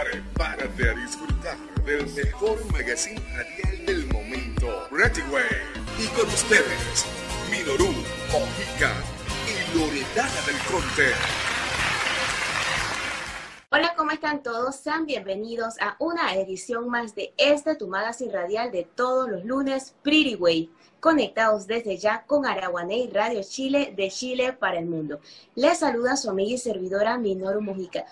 Prepárate a disfrutar del mejor magazine radial del momento, Ready Way. Y con ustedes, Minoru, Mojica y Loredana del Conte. Hola, ¿cómo están todos? Sean bienvenidos a una edición más de este tu magazine radial de todos los lunes, Pretty Way conectados desde ya con Araguaney Radio Chile de Chile para el mundo. Les saluda su amiga y servidora Minoru Mojica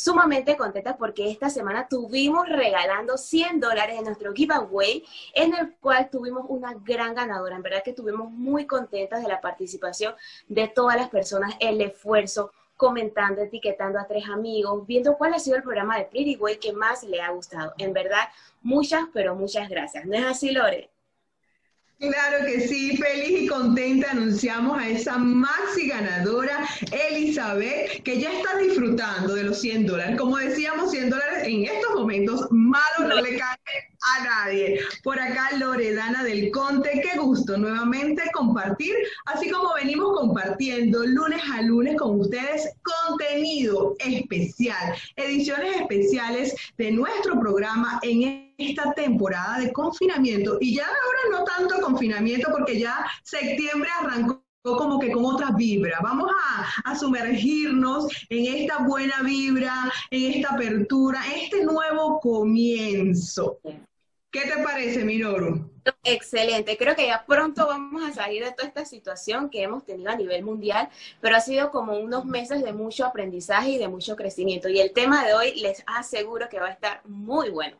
sumamente contenta porque esta semana tuvimos regalando 100 dólares en nuestro giveaway, en el cual tuvimos una gran ganadora. En verdad que estuvimos muy contentas de la participación de todas las personas, el esfuerzo, comentando, etiquetando a tres amigos, viendo cuál ha sido el programa de Pretty Way que más le ha gustado. En verdad, muchas, pero muchas gracias. ¿No es así, Lore? Claro que sí, feliz y contenta anunciamos a esa maxi ganadora, Elizabeth, que ya está disfrutando de los 100 dólares. Como decíamos, 100 dólares en estos momentos, malo no le cae a nadie. Por acá, Loredana del Conte, qué gusto nuevamente compartir, así como venimos compartiendo lunes a lunes con ustedes contenido especial, ediciones especiales de nuestro programa en esta temporada de confinamiento. Y ya ahora no tanto confinamiento porque ya septiembre arrancó como que con otra vibra. Vamos a, a, sumergirnos en esta buena vibra, en esta apertura, en este nuevo comienzo. ¿Qué te parece, Minoru? Excelente, creo que ya pronto vamos a salir de toda esta situación que hemos tenido a nivel mundial, pero ha sido como unos meses de mucho aprendizaje y de mucho crecimiento. Y el tema de hoy les aseguro que va a estar muy bueno.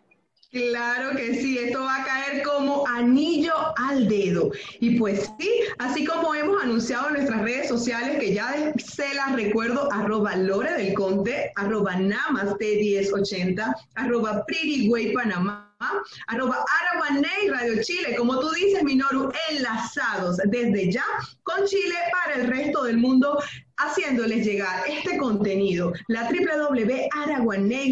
Claro que sí, esto va a caer como anillo al dedo. Y pues sí, así como hemos anunciado en nuestras redes sociales, que ya se las recuerdo, arroba Lore del Conte, arroba Namaste 1080, arroba Pretty Panamá arroba Araguaney Radio Chile, como tú dices, Minoru, enlazados desde ya con Chile para el resto del mundo, haciéndoles llegar este contenido. La www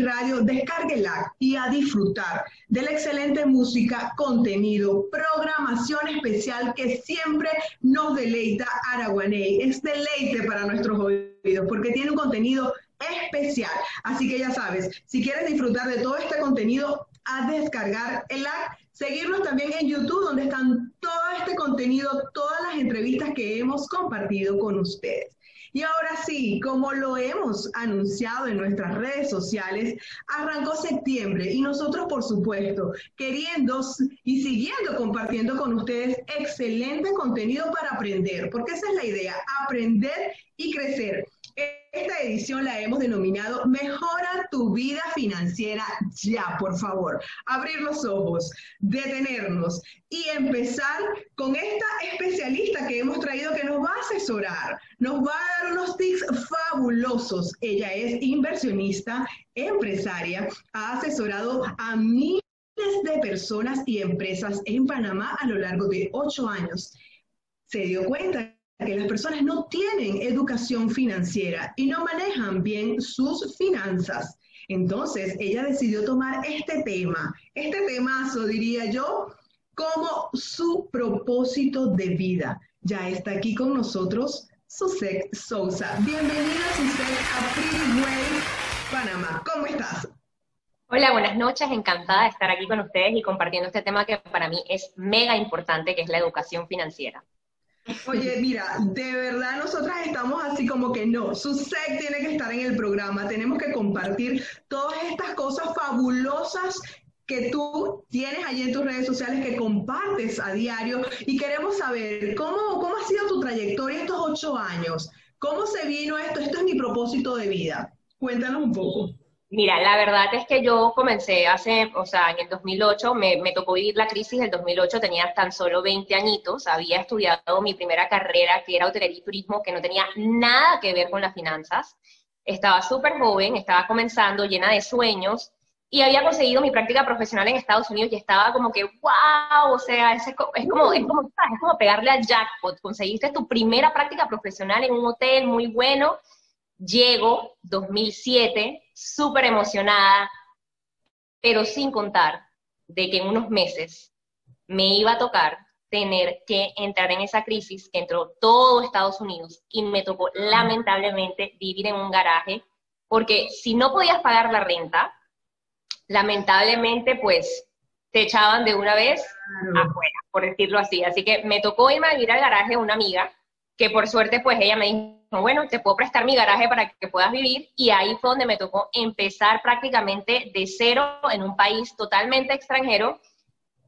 Radio, descárguela y a disfrutar de la excelente música, contenido, programación especial que siempre nos deleita Araguaney. Es deleite para nuestros oídos porque tiene un contenido especial. Así que ya sabes, si quieres disfrutar de todo este contenido, a descargar el app, seguirnos también en YouTube, donde están todo este contenido, todas las entrevistas que hemos compartido con ustedes. Y ahora sí, como lo hemos anunciado en nuestras redes sociales, arrancó septiembre y nosotros, por supuesto, queriendo y siguiendo compartiendo con ustedes excelente contenido para aprender, porque esa es la idea, aprender y crecer. Esta edición la hemos denominado Mejora tu vida financiera ya, por favor. Abrir los ojos, detenernos y empezar con esta especialista que hemos traído que nos va a asesorar, nos va a dar unos tips fabulosos. Ella es inversionista, empresaria, ha asesorado a miles de personas y empresas en Panamá a lo largo de ocho años. Se dio cuenta que las personas no tienen educación financiera y no manejan bien sus finanzas. Entonces, ella decidió tomar este tema, este temazo, diría yo, como su propósito de vida. Ya está aquí con nosotros Susek Sousa. Bienvenida, Susek, a Pretty Way, Panamá. ¿Cómo estás? Hola, buenas noches. Encantada de estar aquí con ustedes y compartiendo este tema que para mí es mega importante, que es la educación financiera. Oye, mira, de verdad nosotras estamos así como que no, su SEC tiene que estar en el programa, tenemos que compartir todas estas cosas fabulosas que tú tienes allí en tus redes sociales que compartes a diario y queremos saber cómo, cómo ha sido tu trayectoria estos ocho años, cómo se vino esto, esto es mi propósito de vida. Cuéntanos un poco. Mira, la verdad es que yo comencé hace, o sea, en el 2008, me, tocó vivir la crisis del 2008, tenía tan solo 20 añitos, había estudiado mi primera carrera, que era hotelería y turismo, que no tenía nada que ver con las finanzas. Estaba súper joven, estaba comenzando, llena de sueños, y había conseguido mi práctica profesional en Estados Unidos y estaba como que, wow, o sea, es, es, como, es, como, es como pegarle al jackpot, conseguiste tu primera práctica profesional en un hotel muy bueno, llego 2007 súper emocionada, pero sin contar de que en unos meses me iba a tocar tener que entrar en esa crisis que entró todo Estados Unidos y me tocó lamentablemente vivir en un garaje, porque si no podías pagar la renta, lamentablemente pues te echaban de una vez afuera, por decirlo así. Así que me tocó irme a vivir al garaje de una amiga, que por suerte pues ella me dijo, bueno, te puedo prestar mi garaje para que puedas vivir, y ahí fue donde me tocó empezar prácticamente de cero en un país totalmente extranjero,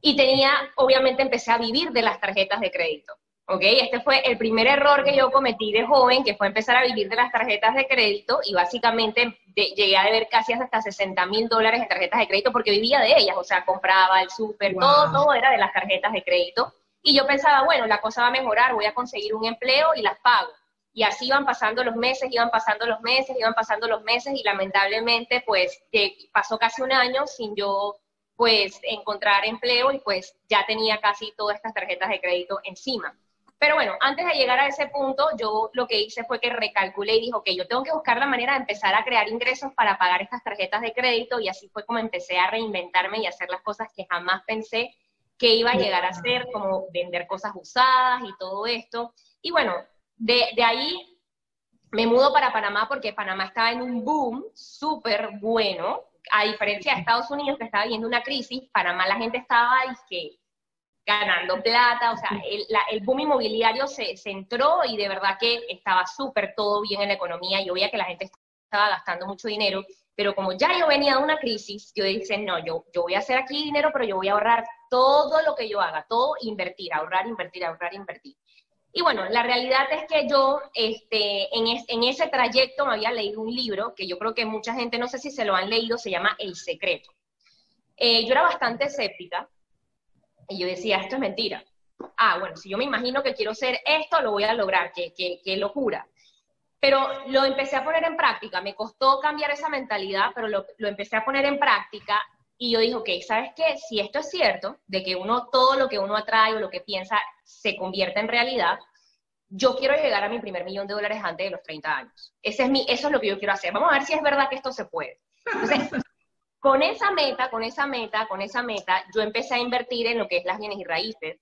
y tenía, obviamente empecé a vivir de las tarjetas de crédito. ¿ok? Este fue el primer error que yo cometí de joven, que fue empezar a vivir de las tarjetas de crédito y básicamente llegué a deber casi hasta 60 mil dólares en tarjetas de crédito porque vivía de ellas, o sea, compraba el súper, todo, todo era de las tarjetas de crédito. Y yo pensaba, bueno, la cosa va a mejorar, voy a conseguir un empleo y las pago. Y así iban pasando los meses, iban pasando los meses, iban pasando los meses y lamentablemente pues pasó casi un año sin yo pues encontrar empleo y pues ya tenía casi todas estas tarjetas de crédito encima. Pero bueno, antes de llegar a ese punto, yo lo que hice fue que recalculé y dijo que yo tengo que buscar la manera de empezar a crear ingresos para pagar estas tarjetas de crédito y así fue como empecé a reinventarme y hacer las cosas que jamás pensé que iba a llegar a hacer, como vender cosas usadas y todo esto. Y bueno, de, ahí me mudo para Panamá porque Panamá estaba en un boom súper bueno, a diferencia de Estados Unidos que estaba viendo una crisis, Panamá la gente estaba, que ganando plata, o sea, el, el boom inmobiliario se, entró y de verdad que estaba súper todo bien en la economía, yo veía que la gente estaba gastando mucho dinero, pero como ya yo venía de una crisis, yo dije, no, yo, yo voy a hacer aquí dinero, pero yo voy a ahorrar todo lo que yo haga, todo invertir, ahorrar, invertir, ahorrar, invertir. Y bueno, la realidad es que yo este, en, en ese trayecto me había leído un libro que yo creo que mucha gente, no sé si se lo han leído, se llama El Secreto. Eh, yo era bastante escéptica, y yo decía, esto es mentira. Ah, bueno, si yo me imagino que quiero ser esto, lo voy a lograr, qué, qué, locura. Pero lo empecé a poner en práctica, me costó cambiar esa mentalidad, pero lo, lo empecé a poner en práctica y yo dije, ok, ¿sabes qué? Si esto es cierto, de que uno, todo lo que uno atrae o lo que piensa se convierte en realidad, yo quiero llegar a mi primer millón de dólares antes de los 30 años. Ese es mi, eso es lo que yo quiero hacer. Vamos a ver si es verdad que esto se puede. Entonces, con esa meta, con esa meta, con esa meta, yo empecé a invertir en lo que es las bienes y raíces.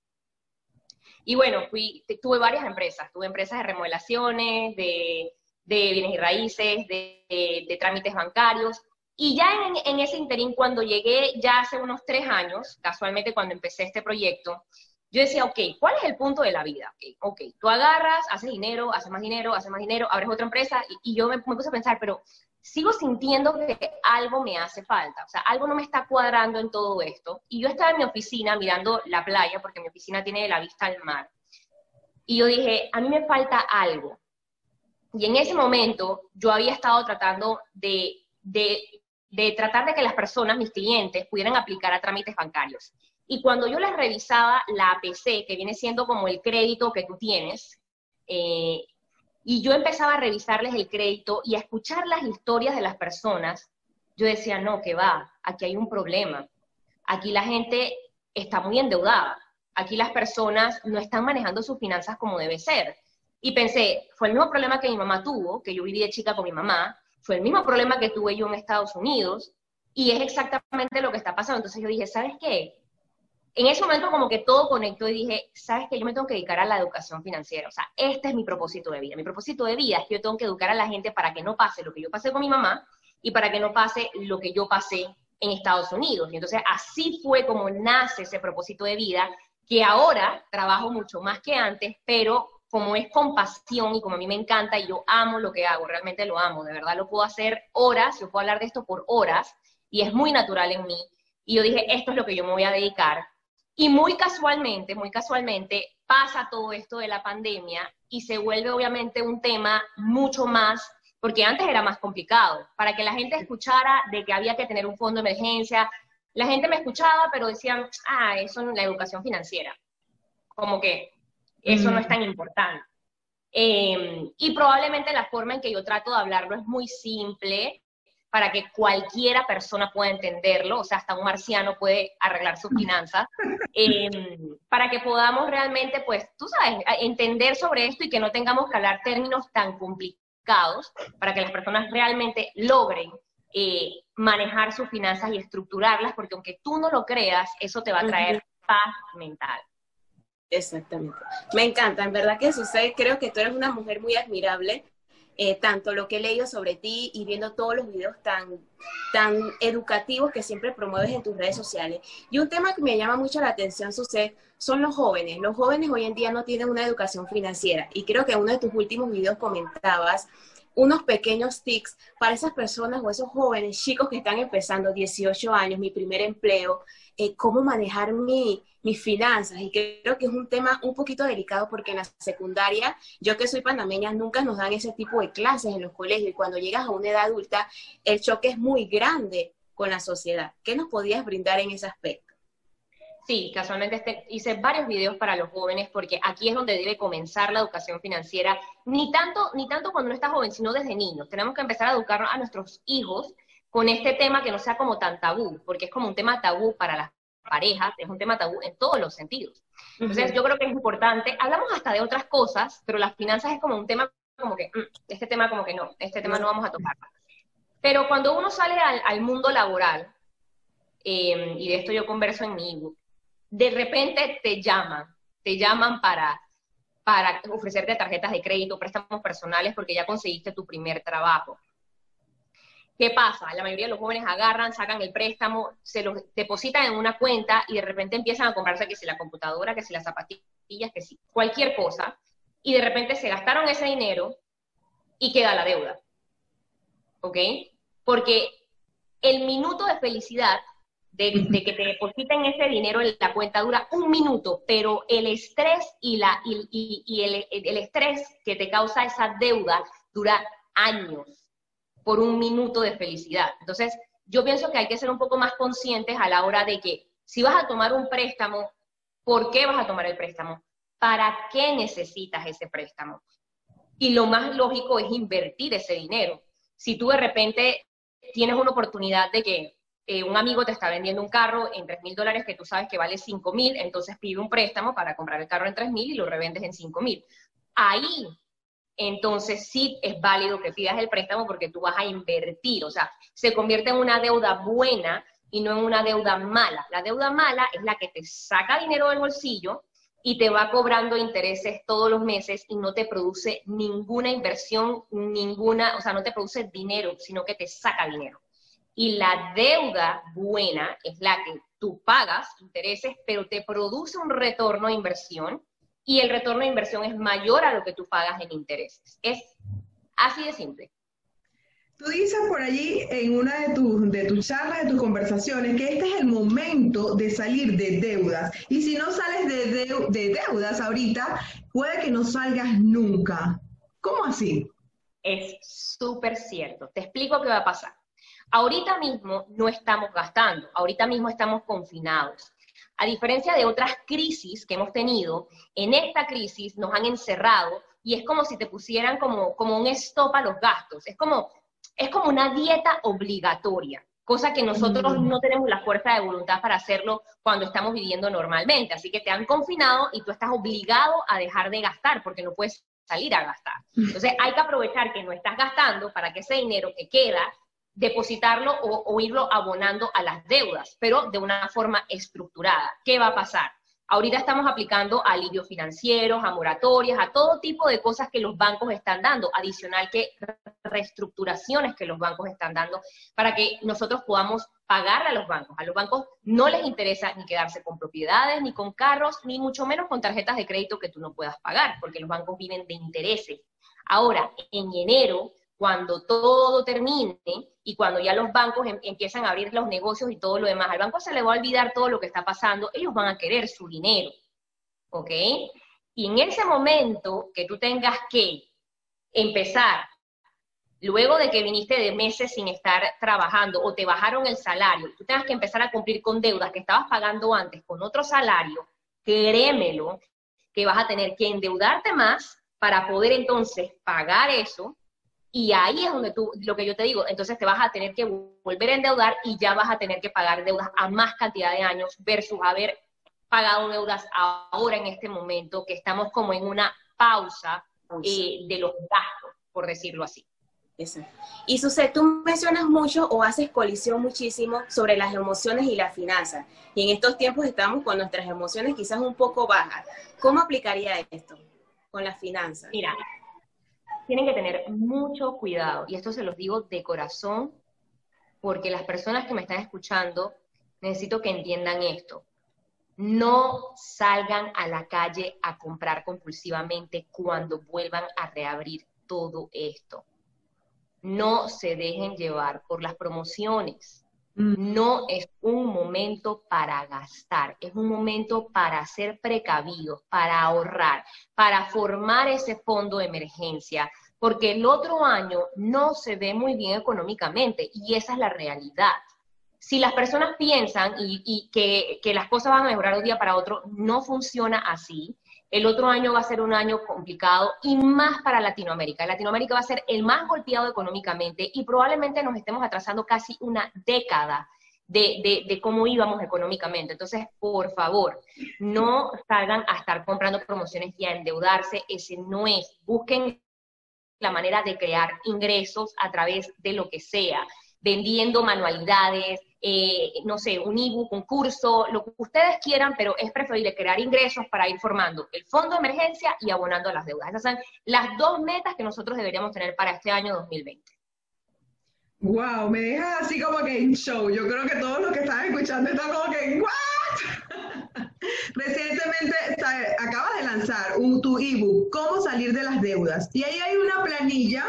Y bueno, fui, tuve varias empresas, tuve empresas de remodelaciones, de, bienes y raíces, de, trámites bancarios. Y ya en, ese interín, cuando llegué ya hace unos tres años, casualmente cuando empecé este proyecto, yo decía, ok, ¿cuál es el punto de la vida? Ok, okay tú agarras, haces dinero, haces más dinero, haces más dinero, abres otra empresa, y, yo me, me, puse a pensar, pero sigo sintiendo que algo me hace falta, o sea, algo no me está cuadrando en todo esto. Y yo estaba en mi oficina mirando la playa, porque mi oficina tiene la vista al mar. Y yo dije, a mí me falta algo. Y en ese momento yo había estado tratando de, de, de tratar de que las personas, mis clientes, pudieran aplicar a trámites bancarios. Y cuando yo les revisaba la APC, que viene siendo como el crédito que tú tienes, eh, y yo empezaba a revisarles el crédito y a escuchar las historias de las personas, yo decía, no, que va, aquí hay un problema. Aquí la gente está muy endeudada. Aquí las personas no están manejando sus finanzas como debe ser. Y pensé, fue el mismo problema que mi mamá tuvo, que yo viví de chica con mi mamá, fue el mismo problema que tuve yo en Estados Unidos, y es exactamente lo que está pasando. Entonces yo dije, ¿sabes qué? en ese momento como que todo conectó y dije, ¿sabes qué? Yo me tengo que dedicar a la educación financiera. O sea, este es mi propósito de vida. Mi propósito de vida es que yo tengo que educar a la gente para que no pase lo que yo pasé con mi mamá y para que no pase lo que yo pasé en Estados Unidos. Y entonces así fue como nace ese propósito de vida, que ahora trabajo mucho más que antes, pero como es con pasión y como a mí me encanta y yo amo lo que hago, realmente lo amo, de verdad lo puedo hacer horas, yo puedo hablar de esto por horas y es muy natural en mí. Y yo dije, esto es lo que yo me voy a dedicar y muy casualmente, muy casualmente, pasa todo esto de la pandemia y se vuelve obviamente un tema mucho más, porque antes era más complicado, para que la gente escuchara de que había que tener un fondo de emergencia. La gente me escuchaba, pero decían, ah, eso es la educación financiera. Como que eso no es tan importante. Em, y probablemente la forma en que yo trato de hablarlo es muy simple, para que cualquiera persona pueda entenderlo, o sea, hasta un marciano puede arreglar sus finanzas, em, para que podamos realmente, pues, tú sabes, entender sobre esto y que no tengamos que hablar términos tan complicados, para que las personas realmente logren eh, manejar sus finanzas y estructurarlas, porque aunque tú no lo creas, eso te va a traer paz mental. Exactamente. Me encanta, en verdad que sucede, creo que tú eres una mujer muy admirable eh, tanto lo que he leído sobre ti y viendo todos los videos tan, tan educativos que siempre promueves en tus redes sociales. Y un tema que me llama mucho la atención, Suced, son los jóvenes. Los jóvenes hoy en día no tienen una educación financiera y creo que en uno de tus últimos videos comentabas unos pequeños tips para esas personas o esos jóvenes chicos que están empezando 18 años, mi primer empleo, eh, cómo manejar mi, mis finanzas. Y creo que es un tema un poquito delicado porque en la secundaria, yo que soy panameña, nunca nos dan ese tipo de clases en los colegios. Y cuando llegas a una edad adulta, el choque es muy grande con la sociedad. ¿Qué nos podías brindar en ese aspecto? Sí, casualmente este, hice varios videos para los jóvenes porque aquí es donde debe comenzar la educación financiera, ni tanto, ni tanto cuando uno está joven, sino desde niños. Tenemos que empezar a educar a nuestros hijos con este tema que no sea como tan tabú, porque es como un tema tabú para las parejas, es un tema tabú en todos los sentidos. Entonces, yo creo que es importante, hablamos hasta de otras cosas, pero las finanzas es como un tema como que, mm, este tema como que no, este tema no vamos a tocar. Pero cuando uno sale al, mundo laboral, eh, y de esto yo converso en mi ebook, de repente te llaman, te llaman para, para ofrecerte tarjetas de crédito, préstamos personales porque ya conseguiste tu primer trabajo. ¿Qué pasa? La mayoría de los jóvenes agarran, sacan el préstamo, se lo depositan en una cuenta y de repente empiezan a comprarse que si la computadora, que si las zapatillas, que si cualquier cosa, y de repente se gastaron ese dinero y queda la deuda. ¿Ok? Porque el minuto de felicidad de, que te depositen ese dinero en la cuenta dura un minuto, pero el estrés y, la, y, el, el estrés que te causa esa deuda dura años por un minuto de felicidad. Entonces, yo pienso que hay que ser un poco más conscientes a la hora de que si vas a tomar un préstamo, ¿por qué vas a tomar el préstamo? ¿Para qué necesitas ese préstamo? Y lo más lógico es invertir ese dinero. Si tú de repente tienes una oportunidad de que eh, un amigo te está vendiendo un carro en 3 mil dólares que tú sabes que vale 5 mil, entonces pide un préstamo para comprar el carro en 3 mil y lo revendes en 5 mil. Ahí, entonces sí es válido que pidas el préstamo porque tú vas a invertir, o sea, se convierte en una deuda buena y no en una deuda mala. La deuda mala es la que te saca dinero del bolsillo y te va cobrando intereses todos los meses y no te produce ninguna inversión, ninguna, o sea, no te produce dinero, sino que te saca dinero. Y la deuda buena es la que tú pagas intereses, pero te produce un retorno de inversión y el retorno de inversión es mayor a lo que tú pagas en intereses. Es así de simple. Tú dices por allí en una de tus, de tus charlas, de tus conversaciones, que este es el momento de salir de deudas. Y si no sales de, de deudas ahorita, puede que no salgas nunca. ¿Cómo así? Es súper cierto. Te explico qué va a pasar. Ahorita mismo no estamos gastando, ahorita mismo estamos confinados. A diferencia de otras crisis que hemos tenido, en esta crisis nos han encerrado y es como si te pusieran como, como un stop a los gastos. Es como, es como una dieta obligatoria, cosa que nosotros mm. no tenemos la fuerza de voluntad para hacerlo cuando estamos viviendo normalmente. Así que te han confinado y tú estás obligado a dejar de gastar porque no puedes salir a gastar. Entonces hay que aprovechar que no estás gastando para que ese dinero que queda depositarlo o, irlo abonando a las deudas, pero de una forma estructurada. ¿Qué va a pasar? Ahorita estamos aplicando alivios financieros, a moratorias, a todo tipo de cosas que los bancos están dando, adicional que reestructuraciones que los bancos están dando para que nosotros podamos pagar a los bancos. A los bancos no les interesa ni quedarse con propiedades, ni con carros, ni mucho menos con tarjetas de crédito que tú no puedas pagar, porque los bancos viven de intereses. Ahora, en enero cuando todo termine y cuando ya los bancos em, empiezan a abrir los negocios y todo lo demás, al banco se le va a olvidar todo lo que está pasando, ellos van a querer su dinero, ¿ok? Y en ese momento que tú tengas que empezar, luego de que viniste de meses sin estar trabajando o te bajaron el salario, tú tengas que empezar a cumplir con deudas que estabas pagando antes con otro salario, créemelo, que vas a tener que endeudarte más para poder entonces pagar eso y ahí es donde tú, lo que yo te digo, entonces te vas a tener que volver a endeudar y ya vas a tener que pagar deudas a más cantidad de años versus haber pagado deudas ahora en este momento, que estamos como en una pausa eh, de los gastos, por decirlo así. Y Sucede, tú mencionas mucho o haces colisión muchísimo sobre las emociones y las finanzas. Y en estos tiempos estamos con nuestras emociones quizás un poco bajas. ¿Cómo aplicaría esto con las finanzas? Mira, tienen que tener mucho cuidado, y esto se los digo de corazón, porque las personas que me están escuchando necesito que entiendan esto. No salgan a la calle a comprar compulsivamente cuando vuelvan a reabrir todo esto. No se dejen llevar por las promociones. Mm. No es un momento para gastar, es un momento para ser precavidos, para ahorrar, para formar ese fondo de emergencia, porque el otro año no se ve muy bien económicamente y esa es la realidad. Si las personas piensan y, que, que, las cosas van a mejorar de un día para otro, no funciona así. El otro año va a ser un año complicado y más para Latinoamérica. Latinoamérica va a ser el más golpeado económicamente y probablemente nos estemos atrasando casi una década de, cómo íbamos económicamente. Entonces, por favor, no salgan a estar comprando promociones y a endeudarse. Ese no es. Busquen la manera de crear ingresos a través de lo que sea, vendiendo manualidades, eh, no sé, un ebook, un curso, lo que ustedes quieran, pero es preferible crear ingresos para ir formando el fondo de emergencia y abonando las deudas. Esas son las dos metas que nosotros deberíamos tener para este año 2020. Wow, me deja así como que en show. Yo creo que todos los que están escuchando están como que, ¿what? Recientemente acabas de lanzar un, tu ebook, Cómo salir de las deudas. Y ahí hay una planilla,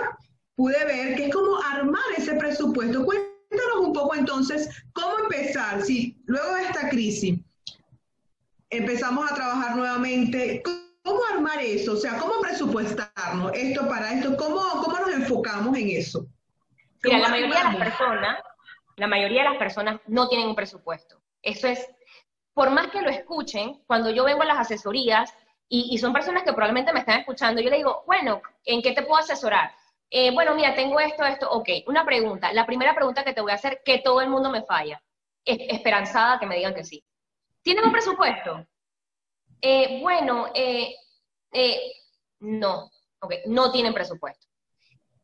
pude ver, que es como armar ese presupuesto. Cuéntanos un poco entonces, ¿cómo empezar? Si luego de esta crisis empezamos a trabajar nuevamente, ¿cómo armar eso? O sea, ¿cómo presupuestarnos esto para esto? ¿Cómo, cómo nos enfocamos en eso? Mira, la mayoría de las personas, la mayoría de las personas no tienen un presupuesto. Eso es por más que lo escuchen, cuando yo vengo a las asesorías, y, son personas que probablemente me están escuchando, yo le digo, bueno, ¿en qué te puedo asesorar? Eh, bueno, mira, tengo esto, esto, ok. Una pregunta, la primera pregunta que te voy a hacer, que todo el mundo me falla, es esperanzada que me digan que sí. ¿Tienen un presupuesto? Eh, bueno, eh, no, ok, no tienen presupuesto.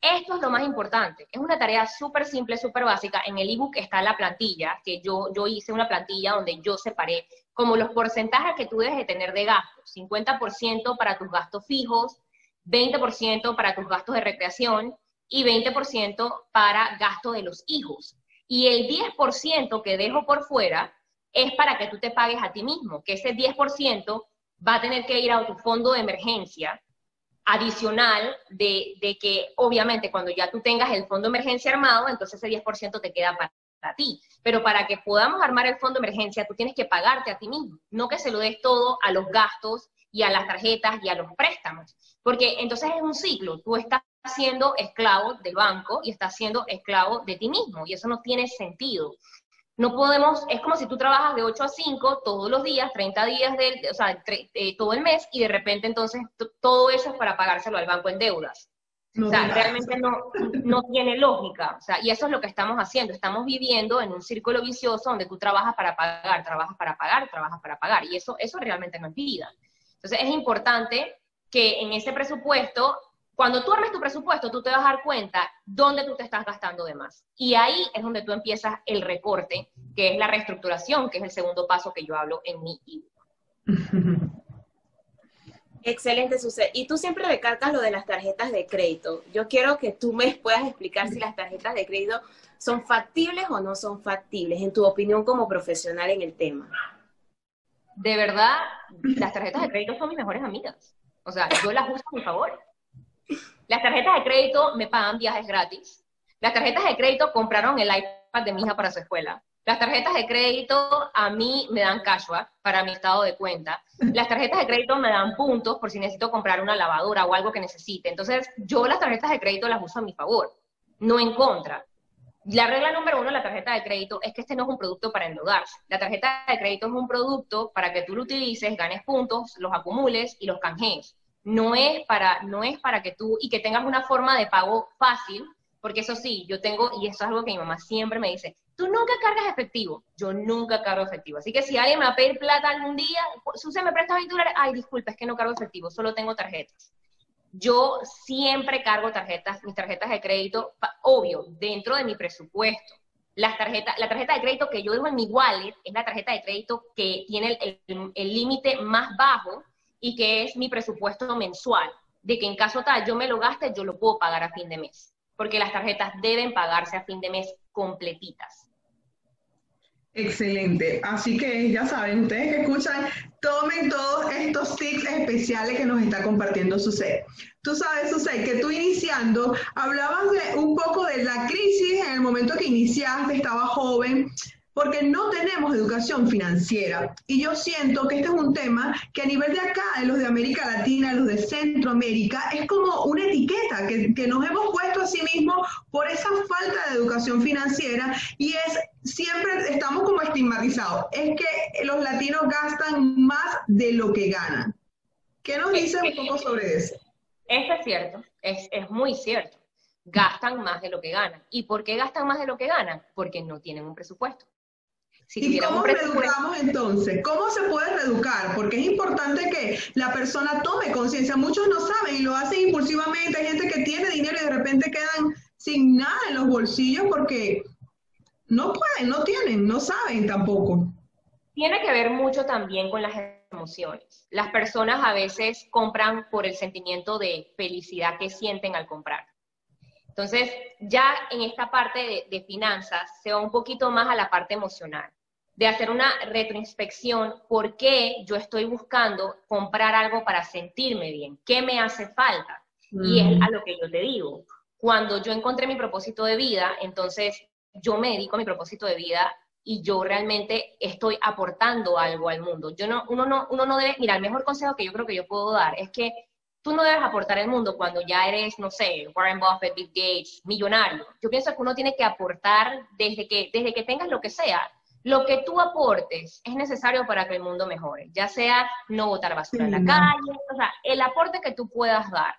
Esto es lo más importante. Es una tarea súper simple, súper básica. En el ebook está la plantilla, que yo, yo hice una plantilla donde yo separé como los porcentajes que tú debes de tener de gastos. 50% para tus gastos fijos, 20% para tus gastos de recreación y 20% para gasto de los hijos. Y el 10% que dejo por fuera es para que tú te pagues a ti mismo, que ese 10% va a tener que ir a tu fondo de emergencia adicional de, de, que obviamente cuando ya tú tengas el fondo de emergencia armado, entonces ese 10% te queda para, ti. Pero para que podamos armar el fondo de emergencia, tú tienes que pagarte a ti mismo, no que se lo des todo a los gastos y a las tarjetas y a los préstamos. Porque entonces es un ciclo, tú estás siendo esclavo del banco y estás siendo esclavo de ti mismo y eso no tiene sentido. No podemos, es como si tú trabajas de 8 a 5 todos los días, 30 días, del, o sea, eh, todo el mes, y de repente entonces todo eso es para pagárselo al banco en deudas. o sea, realmente no, no tiene lógica. O sea, y eso es lo que estamos haciendo. Estamos viviendo en un círculo vicioso donde tú trabajas para pagar, trabajas para pagar, trabajas para pagar. Y eso, eso realmente no es vida. Entonces es importante que en ese presupuesto cuando tú armes tu presupuesto, tú te vas a dar cuenta dónde tú te estás gastando de más. Y ahí es donde tú empiezas el recorte, que es la reestructuración, que es el segundo paso que yo hablo en mi ebook. Excelente, Sucede. Y tú siempre recalcas lo de las tarjetas de crédito. Yo quiero que tú me puedas explicar si las tarjetas de crédito son factibles o no son factibles, en tu opinión como profesional en el tema. De verdad, las tarjetas de crédito son mis mejores amigas. O sea, yo las uso a mi favor. Las tarjetas de crédito me pagan viajes gratis. Las tarjetas de crédito compraron el iPad de mi hija para su escuela. Las tarjetas de crédito a mí me dan cashback para mi estado de cuenta. Las tarjetas de crédito me dan puntos por si necesito comprar una lavadora o algo que necesite. Entonces, yo las tarjetas de crédito las uso a mi favor, no en contra. La regla número uno de la tarjeta de crédito es que este no es un producto para endeudarse. La tarjeta de crédito es un producto para que tú lo utilices, ganes puntos, los acumules y los canjees no es para, no es para que tú, y que tengas una forma de pago fácil, porque eso sí, yo tengo, y eso es algo que mi mamá siempre me dice, tú nunca cargas efectivo, yo nunca cargo efectivo. Así que si alguien me va a pedir plata algún día, Susan, ¿me prestas 20 dólares? Ay, disculpa, es que no cargo efectivo, solo tengo tarjetas. Yo siempre cargo tarjetas, mis tarjetas de crédito, obvio, dentro de mi presupuesto. Las tarjetas, la tarjeta de crédito que yo dejo en mi wallet es la tarjeta de crédito que tiene el límite más bajo y que es mi presupuesto mensual. de que en caso tal yo me lo gaste, yo lo puedo pagar a fin de mes, porque las tarjetas deben pagarse a fin de mes completitas. Excelente. Así que ya saben, ustedes que escuchan, tomen todos estos tips especiales que nos está compartiendo Susei. Tú sabes, Susei, que tú iniciando hablabas un poco de la crisis en el momento que iniciaste, estaba joven, porque no tenemos educación financiera. Y yo siento que este es un tema que a nivel de acá, de los de América Latina, de los de Centroamérica, es como una etiqueta que, que nos hemos puesto a sí mismos por esa falta de educación financiera y es siempre estamos como estigmatizados. Es que los latinos gastan más de lo que ganan. ¿Qué nos dices un poco sobre eso? Eso es cierto, es, es muy cierto. Gastan más de lo que ganan. ¿Y por qué gastan más de lo que ganan? Porque no tienen un presupuesto. ¿Y cómo reeducamos entonces? ¿Cómo se puede reeducar? Porque es importante que la persona tome conciencia. Muchos no saben y lo hacen impulsivamente. Hay gente que tiene dinero y de repente quedan sin nada en los bolsillos porque no pueden, no tienen, no saben tampoco. Tiene que ver mucho también con las emociones. Las personas a veces compran por el sentimiento de felicidad que sienten al comprar. Entonces, ya en esta parte de, de, finanzas se va un poquito más a la parte emocional de hacer una retroinspección, ¿por qué yo estoy buscando comprar algo para sentirme bien? ¿Qué me hace falta? Y es a lo que yo te digo. Cuando yo encontré mi propósito de vida, entonces yo me dedico a mi propósito de vida y yo realmente estoy aportando algo al mundo. Yo no, uno no, uno no debe, mira, el mejor consejo que yo creo que yo puedo dar es que tú no debes aportar al mundo cuando ya eres, no sé, Warren Buffett, Bill Gates, millonario. Yo pienso que uno tiene que aportar desde que, desde que tengas lo que sea lo que tú aportes es necesario para que el mundo mejore, ya sea no botar basura en la calle, o sea, el aporte que tú puedas dar.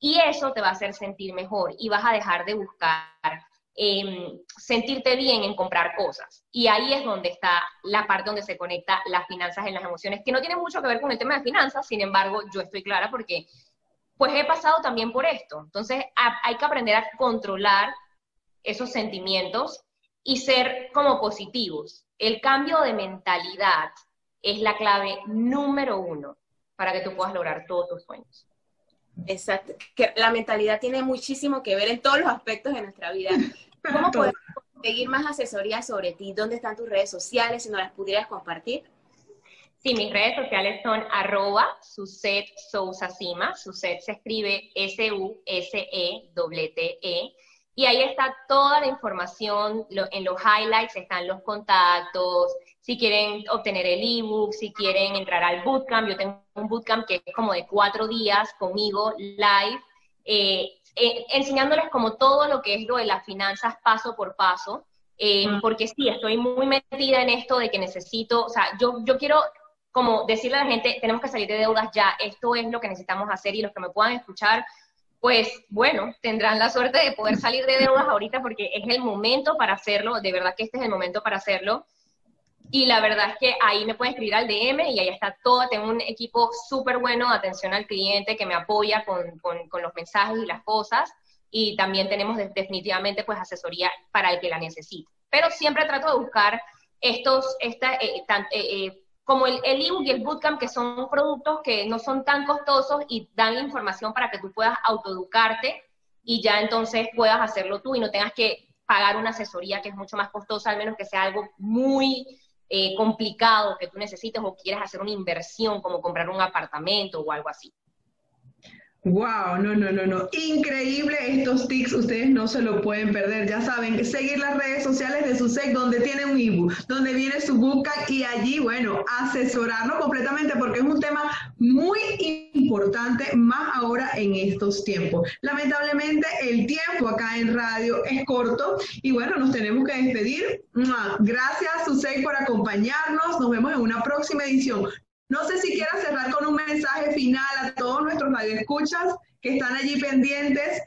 Y eso te va a hacer sentir mejor y vas a dejar de buscar em, sentirte bien en comprar cosas. Y ahí es donde está la parte donde se conecta las finanzas en las emociones, que no tiene mucho que ver con el tema de finanzas, sin embargo, yo estoy clara porque pues he pasado también por esto. Entonces, hay que aprender a controlar esos sentimientos y ser como positivos el cambio de mentalidad es la clave número uno para que tú puedas lograr todos tus sueños. Exacto, que la mentalidad tiene muchísimo que ver en todos los aspectos de nuestra vida. ¿Cómo podemos conseguir más asesoría sobre ti? ¿Dónde están tus redes sociales? Si no las pudieras compartir. Sí, mis redes sociales son arroba Suset Sousa Cima. Suset se escribe S-U-S-E-T-E. -E, y ahí está toda la información, en los highlights están los contactos, si quieren obtener el ebook, si quieren entrar al bootcamp, yo tengo un bootcamp que es como de cuatro días conmigo, live, eh, eh, enseñándoles como todo lo que es lo de las finanzas paso por paso, eh, porque sí, estoy muy metida en esto de que necesito, o sea, yo, yo quiero como decirle a la gente, tenemos que salir de deudas ya, esto es lo que necesitamos hacer y los que me puedan escuchar, pues bueno, tendrán la suerte de poder salir de deudas ahorita porque es el momento para hacerlo, de verdad que este es el momento para hacerlo. Y la verdad es que ahí me pueden escribir al DM y ahí está todo. Tengo un equipo súper bueno de atención al cliente que me apoya con, con, los mensajes y las cosas. Y también tenemos definitivamente pues asesoría para el que la necesite. Pero siempre trato de buscar estos, esta, eh, eh, eh como el, ebook y el bootcamp, que son productos que no son tan costosos y dan la información para que tú puedas autoeducarte y ya entonces puedas hacerlo tú y no tengas que pagar una asesoría que es mucho más costosa, al menos que sea algo muy eh, complicado que tú necesites o quieras hacer una inversión como comprar un apartamento o algo así. Wow, no, no, no, no. Increíble estos tips, ustedes no se lo pueden perder. Ya saben, seguir las redes sociales de su SEC, donde tiene un ebook, donde viene su bootcamp y allí, bueno, asesorarlo completamente porque es un tema muy importante, más ahora en estos tiempos. Lamentablemente, el tiempo acá en radio es corto y bueno, nos tenemos que despedir. Gracias, Susei, por acompañarnos. Nos vemos en una próxima edición. No sé si quieras cerrar con un mensaje final a todos nuestros radioescuchas que están allí pendientes.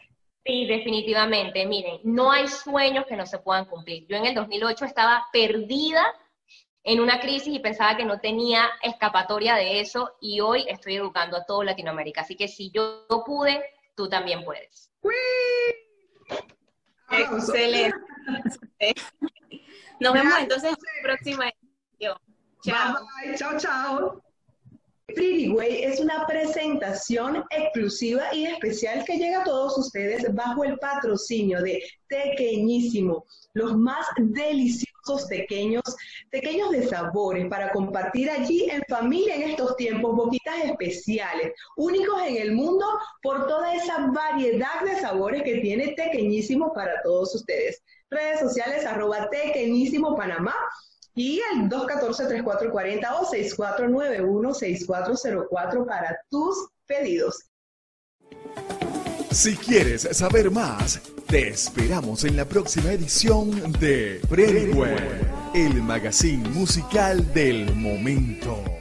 Sí, definitivamente. Miren, no hay sueños que no se puedan cumplir. Yo en el 2008 estaba perdida en una crisis y pensaba que no tenía escapatoria de eso y hoy estoy educando a todo Latinoamérica. Así que si yo pude, tú también puedes. Excelente. Nos vemos entonces en la próxima edición. Chao. Bye, bye. Chao, chao. Pretty Way es una presentación exclusiva y especial que llega a todos ustedes bajo el patrocinio de Tequeñísimo, los más deliciosos pequeños, pequeños de sabores para compartir allí en familia en estos tiempos, boquitas especiales, únicos en el mundo por toda esa variedad de sabores que tiene Tequeñísimo para todos ustedes. Redes sociales arroba Tequeñísimo Panamá y el 214-3440 o 6491-6404 para tus pedidos. Si quieres saber más, te esperamos en la próxima edición de Freeway, el magazine musical del momento.